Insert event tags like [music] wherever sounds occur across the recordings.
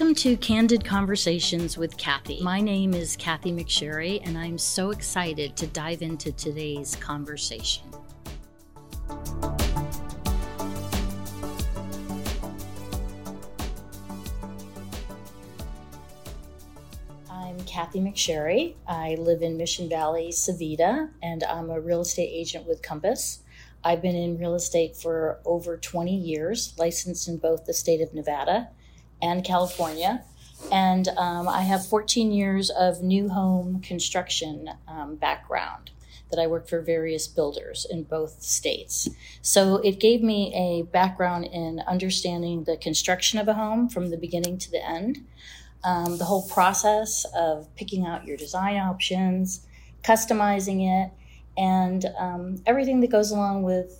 Welcome to Candid Conversations with Kathy. My name is Kathy McSherry, and I'm so excited to dive into today's conversation. I'm Kathy McSherry. I live in Mission Valley, Civita, and I'm a real estate agent with Compass. I've been in real estate for over 20 years, licensed in both the state of Nevada and California. And um, I have 14 years of new home construction um, background that I worked for various builders in both states. So it gave me a background in understanding the construction of a home from the beginning to the end, um, the whole process of picking out your design options, customizing it, and um, everything that goes along with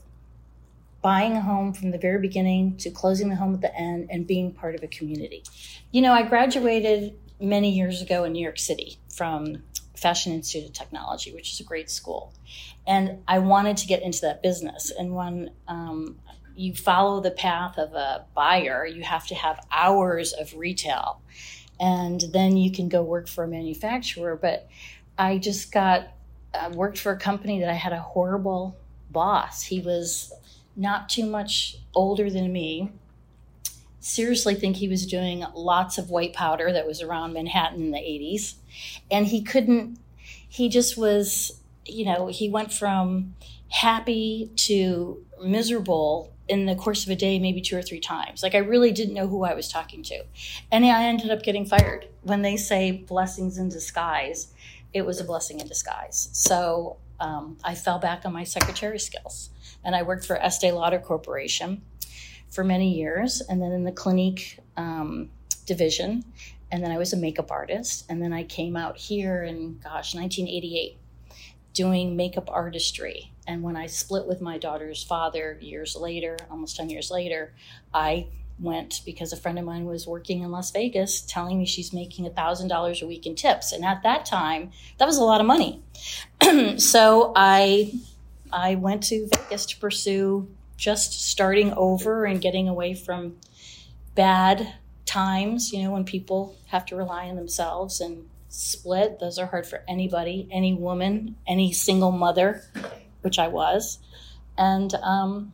buying a home from the very beginning to closing the home at the end and being part of a community. You know, I graduated many years ago in New York City from Fashion Institute of Technology, which is a great school. And I wanted to get into that business. And when um, you follow the path of a buyer, you have to have hours of retail. And then you can go work for a manufacturer. But I just got uh, worked for a company that I had a horrible boss. He was not too much older than me. Seriously, think he was doing lots of white powder that was around Manhattan in the 80s. And he couldn't, he just was, you know, he went from happy to miserable in the course of a day, maybe two or three times. Like I really didn't know who I was talking to. And I ended up getting fired. When they say blessings in disguise, it was a blessing in disguise. So um, I fell back on my secretary skills. And I worked for Estee Lauder Corporation for many years, and then in the Clinique um, division. And then I was a makeup artist. And then I came out here in, gosh, 1988, doing makeup artistry. And when I split with my daughter's father years later, almost 10 years later, I went because a friend of mine was working in Las Vegas telling me she's making $1,000 a week in tips. And at that time, that was a lot of money. [clears throat] so I I went to Vegas to pursue just starting over and getting away from bad times, you know, when people have to rely on themselves and split. Those are hard for anybody, any woman, any single mother, which I was. And um,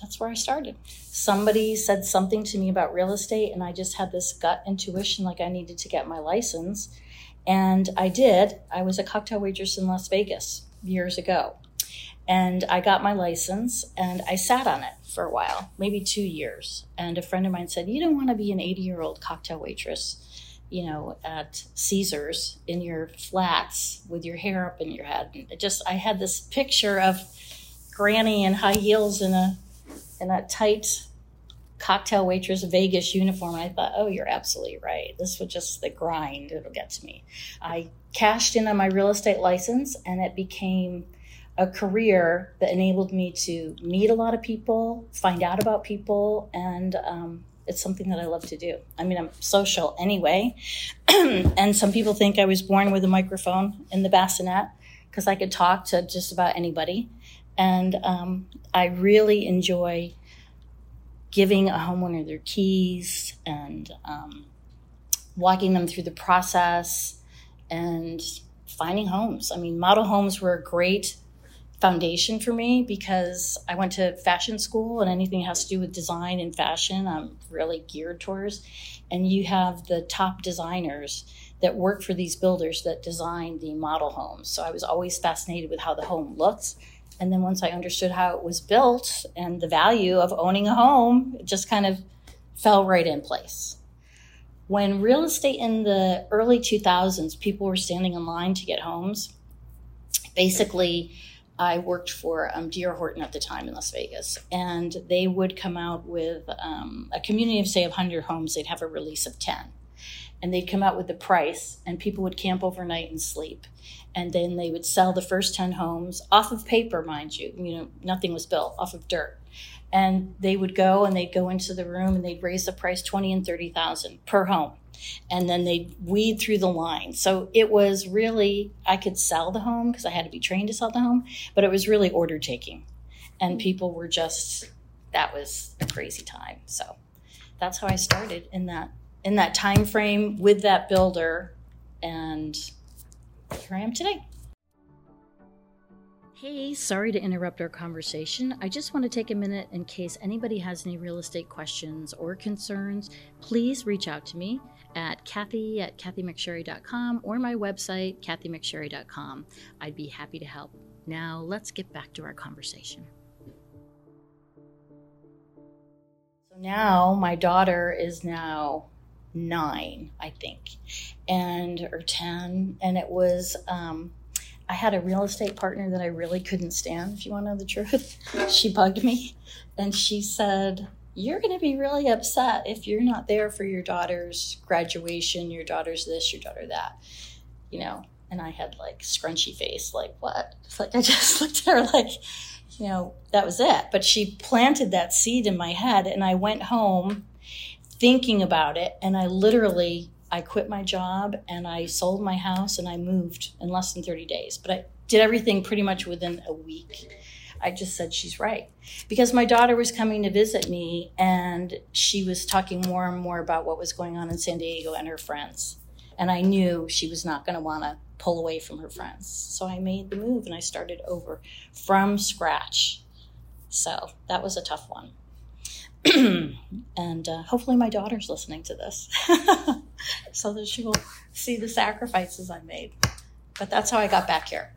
that's where I started. Somebody said something to me about real estate, and I just had this gut intuition like I needed to get my license. And I did. I was a cocktail waitress in Las Vegas years ago. And I got my license and I sat on it for a while, maybe two years. And a friend of mine said, You don't want to be an 80 year old cocktail waitress, you know, at Caesars in your flats with your hair up in your head. And it just, I had this picture of Granny in high heels in a, in a tight cocktail waitress Vegas uniform. I thought, oh, you're absolutely right. This was just the grind. It'll get to me. I cashed in on my real estate license and it became a career that enabled me to meet a lot of people, find out about people, and um, it's something that I love to do. I mean, I'm social anyway, [clears throat] and some people think I was born with a microphone in the bassinet because I could talk to just about anybody. And um, I really enjoy giving a homeowner their keys and um, walking them through the process and finding homes. I mean, model homes were a great foundation for me because I went to fashion school and anything that has to do with design and fashion, I'm really geared towards. And you have the top designers that work for these builders that design the model homes. So I was always fascinated with how the home looks. And then once I understood how it was built and the value of owning a home, it just kind of fell right in place. When real estate in the early 2000s, people were standing in line to get homes. Basically, I worked for um. Horton at the time in Las Vegas, and they would come out with um, a community of, say, 100 homes, they'd have a release of 10. And they'd come out with the price, and people would camp overnight and sleep. And then they would sell the first 10 homes off of paper, mind you. You know, nothing was built, off of dirt. And they would go and they'd go into the room and they'd raise the price 20 and 30,000 per home and then they'd weed through the line. So it was really, I could sell the home because I had to be trained to sell the home, but it was really order taking. And mm. people were just, that was a crazy time. So that's how I started in that in that time frame with that builder, and here I am today. Hey, sorry to interrupt our conversation. I just want to take a minute in case anybody has any real estate questions or concerns. Please reach out to me at Kathy at KathyMcSherry.com or my website, KathyMcSherry.com. I'd be happy to help. Now, let's get back to our conversation. So now my daughter is now nine, I think, and or 10. And it was, um, I had a real estate partner that I really couldn't stand, if you want to know the truth. [laughs] she bugged me and she said, You're going to be really upset if you're not there for your daughter's graduation, your daughter's this, your daughter that, you know. And I had like scrunchy face, like, What? It's [laughs] like I just [laughs] looked at her like, you know, that was it. But she planted that seed in my head, and I went home thinking about it and i literally i quit my job and i sold my house and i moved in less than 30 days. But i did everything pretty much within a week. I just said she's right. Because my daughter was coming to visit me and she was talking more and more about what was going on in san diego and her friends. And i knew she was not going to want to pull away from her friends. So i made the move and i started over from scratch. So that was a tough one [clears throat] and uh, hopefully my daughter's listening to this [laughs] so that she will see the sacrifices I made. But that's how I got back here.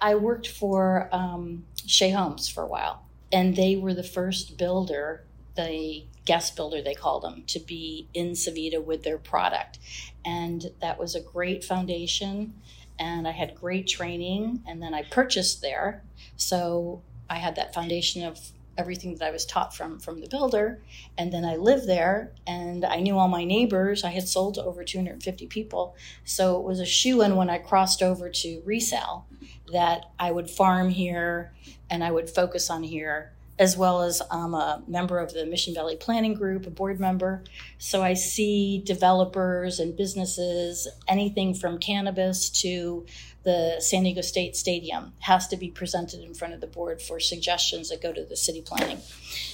I worked for um, Shea Homes for a while, and they were the first builder, the guest builder they called them, to be in Civita with their product. And that was a great foundation. And I had great training, and then I purchased there. So I had that foundation of everything that I was taught from from the builder. And then I lived there and I knew all my neighbors. I had sold to over 250 people. So it was a shoe in when I crossed over to resell that I would farm here and I would focus on here as well as I'm a member of the Mission Valley Planning Group, a board member. So I see developers and businesses, anything from cannabis to the San Diego State Stadium has to be presented in front of the board for suggestions that go to the city planning.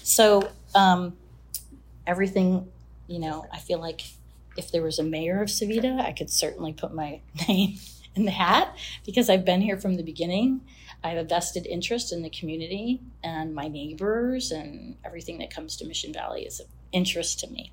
So um, everything, you know, I feel like if there was a mayor of Civita, I could certainly put my [laughs] name in the hat because I've been here from the beginning. I have a vested interest in the community and my neighbors and everything that comes to Mission Valley is of interest to me.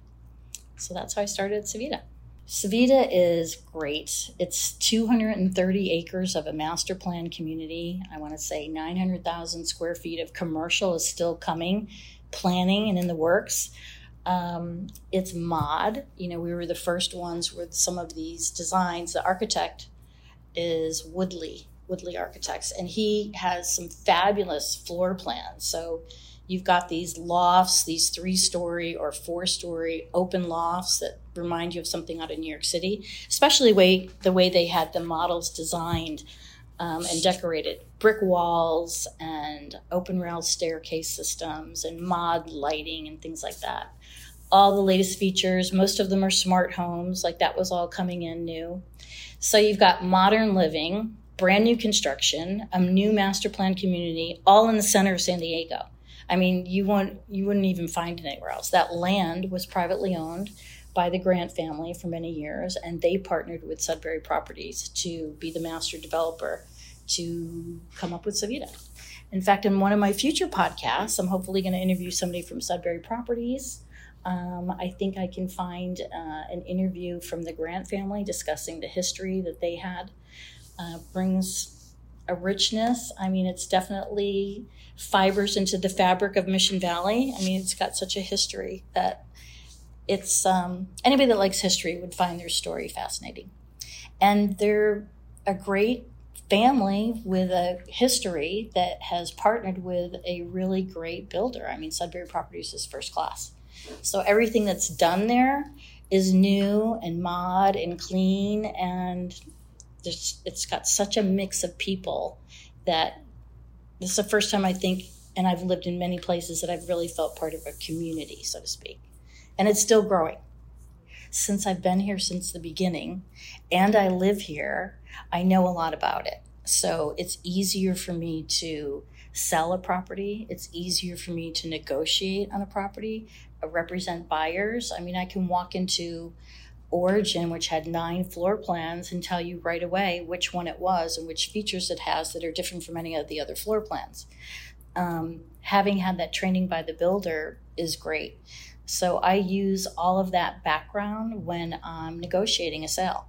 So that's how I started Civita. Civita is great. It's 230 acres of a master plan community. I want to say 900,000 square feet of commercial is still coming, planning and in the works. Um, it's mod. You know, we were the first ones with some of these designs. The architect is Woodley, Woodley Architects, and he has some fabulous floor plans. So you've got these lofts, these three story or four story open lofts that remind you of something out of New York City, especially way, the way they had the models designed um, and decorated brick walls and open rail staircase systems and mod lighting and things like that. All the latest features, most of them are smart homes, like that was all coming in new. So you've got modern living, brand new construction, a new master plan community, all in the center of San Diego. I mean, you won't you wouldn't even find it anywhere else. That land was privately owned by the Grant family for many years, and they partnered with Sudbury Properties to be the master developer to come up with Civita. In fact, in one of my future podcasts, I'm hopefully going to interview somebody from Sudbury Properties. Um, I think I can find uh, an interview from the Grant family discussing the history that they had. Uh, brings a richness. I mean, it's definitely fibers into the fabric of Mission Valley. I mean, it's got such a history that it's um, anybody that likes history would find their story fascinating. And they're a great family with a history that has partnered with a really great builder. I mean, Sudbury Properties is first class. So everything that's done there is new and mod and clean, and it's got such a mix of people that this is the first time I think, and I've lived in many places that I've really felt part of a community, so to speak. And it's still growing. Since I've been here since the beginning and I live here, I know a lot about it. So it's easier for me to sell a property. It's easier for me to negotiate on a property, uh, represent buyers. I mean, I can walk into Origin, which had nine floor plans, and tell you right away which one it was and which features it has that are different from any of the other floor plans. Um, having had that training by the builder is great. So I use all of that background when I'm negotiating a sale.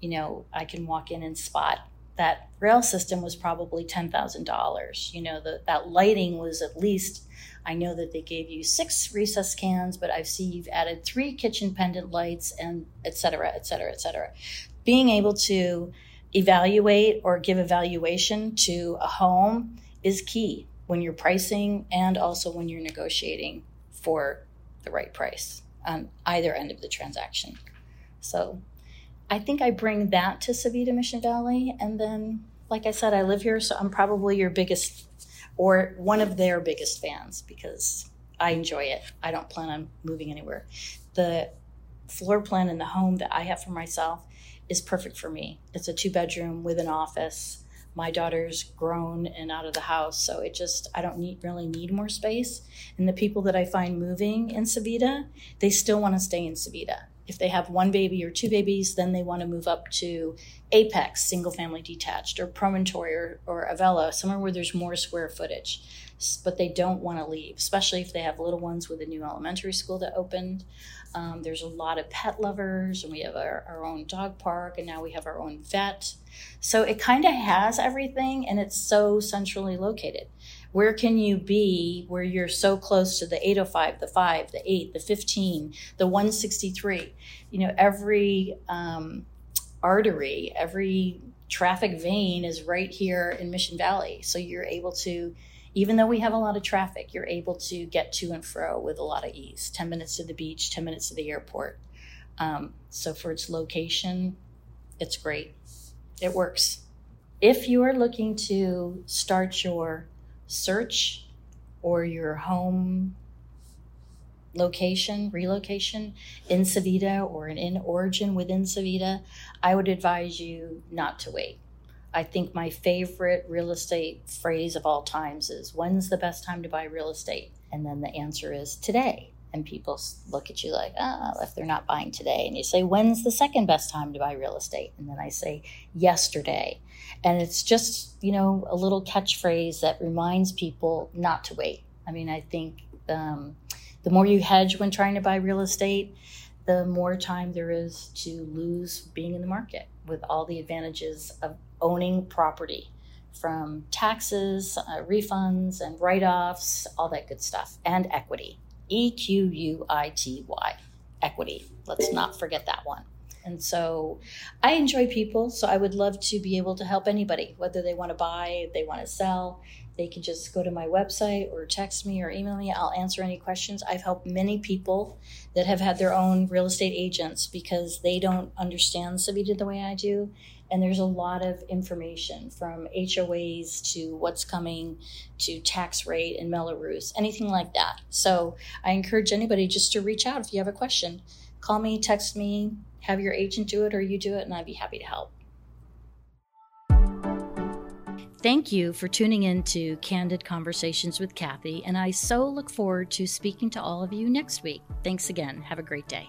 You know, I can walk in and spot that rail system was probably $10,000. You know, the, that lighting was at least, I know that they gave you six recess cans, but I see you've added three kitchen pendant lights and et cetera, et cetera, et cetera. Being able to evaluate or give evaluation to a home is key when you're pricing and also when you're negotiating for the right price on either end of the transaction. So I think I bring that to Civita Mission Valley. And then, like I said, I live here, so I'm probably your biggest or one of their biggest fans because I enjoy it. I don't plan on moving anywhere. The floor plan in the home that I have for myself is perfect for me. It's a two bedroom with an office. My daughter's grown and out of the house, so it just I don't need really need more space. And the people that I find moving in Civita, they still want to stay in Civita if they have one baby or two babies, then they want to move up to Apex, single family detached, or Promontory or, or Avella, somewhere where there's more square footage. But they don't want to leave, especially if they have little ones with a new elementary school that opened. Um, there's a lot of pet lovers, and we have our, our own dog park, and now we have our own vet. So it kind of has everything, and it's so centrally located where can you be where you're so close to the 805 the 5 the 8 the 15 the 163 you know every um, artery every traffic vein is right here in mission valley so you're able to even though we have a lot of traffic you're able to get to and fro with a lot of ease. 10 minutes to the beach 10 minutes to the airport. Um, so for its location it's great. It works. If you are looking to start your search or your home location, relocation in Civita or an in origin within Civita, I would advise you not to wait. I think my favorite real estate phrase of all times is when's the best time to buy real estate? And then the answer is today. And people look at you like, ah, oh, if they're not buying today. And you say, when's the second best time to buy real estate? And then I say, yesterday. And it's just, you know, a little catchphrase that reminds people not to wait. I mean, I think um, the more you hedge when trying to buy real estate, the more time there is to lose being in the market with all the advantages of owning property from taxes, uh, refunds, and write offs, all that good stuff, and equity. E Q U I T Y, equity. Let's not forget that one. And so I enjoy people, so I would love to be able to help anybody, whether they want to buy, they want to sell. They can just go to my website or text me or email me. I'll answer any questions. I've helped many people that have had their own real estate agents because they don't understand Civita the way I do. And there's a lot of information from HOAs to what's coming to tax rate and Mello-Roos, anything like that. So I encourage anybody just to reach out if you have a question. Call me, text me, have your agent do it or you do it, and I'd be happy to help. Thank you for tuning in to Candid Conversations with Kathy, and I so look forward to speaking to all of you next week. Thanks again. Have a great day.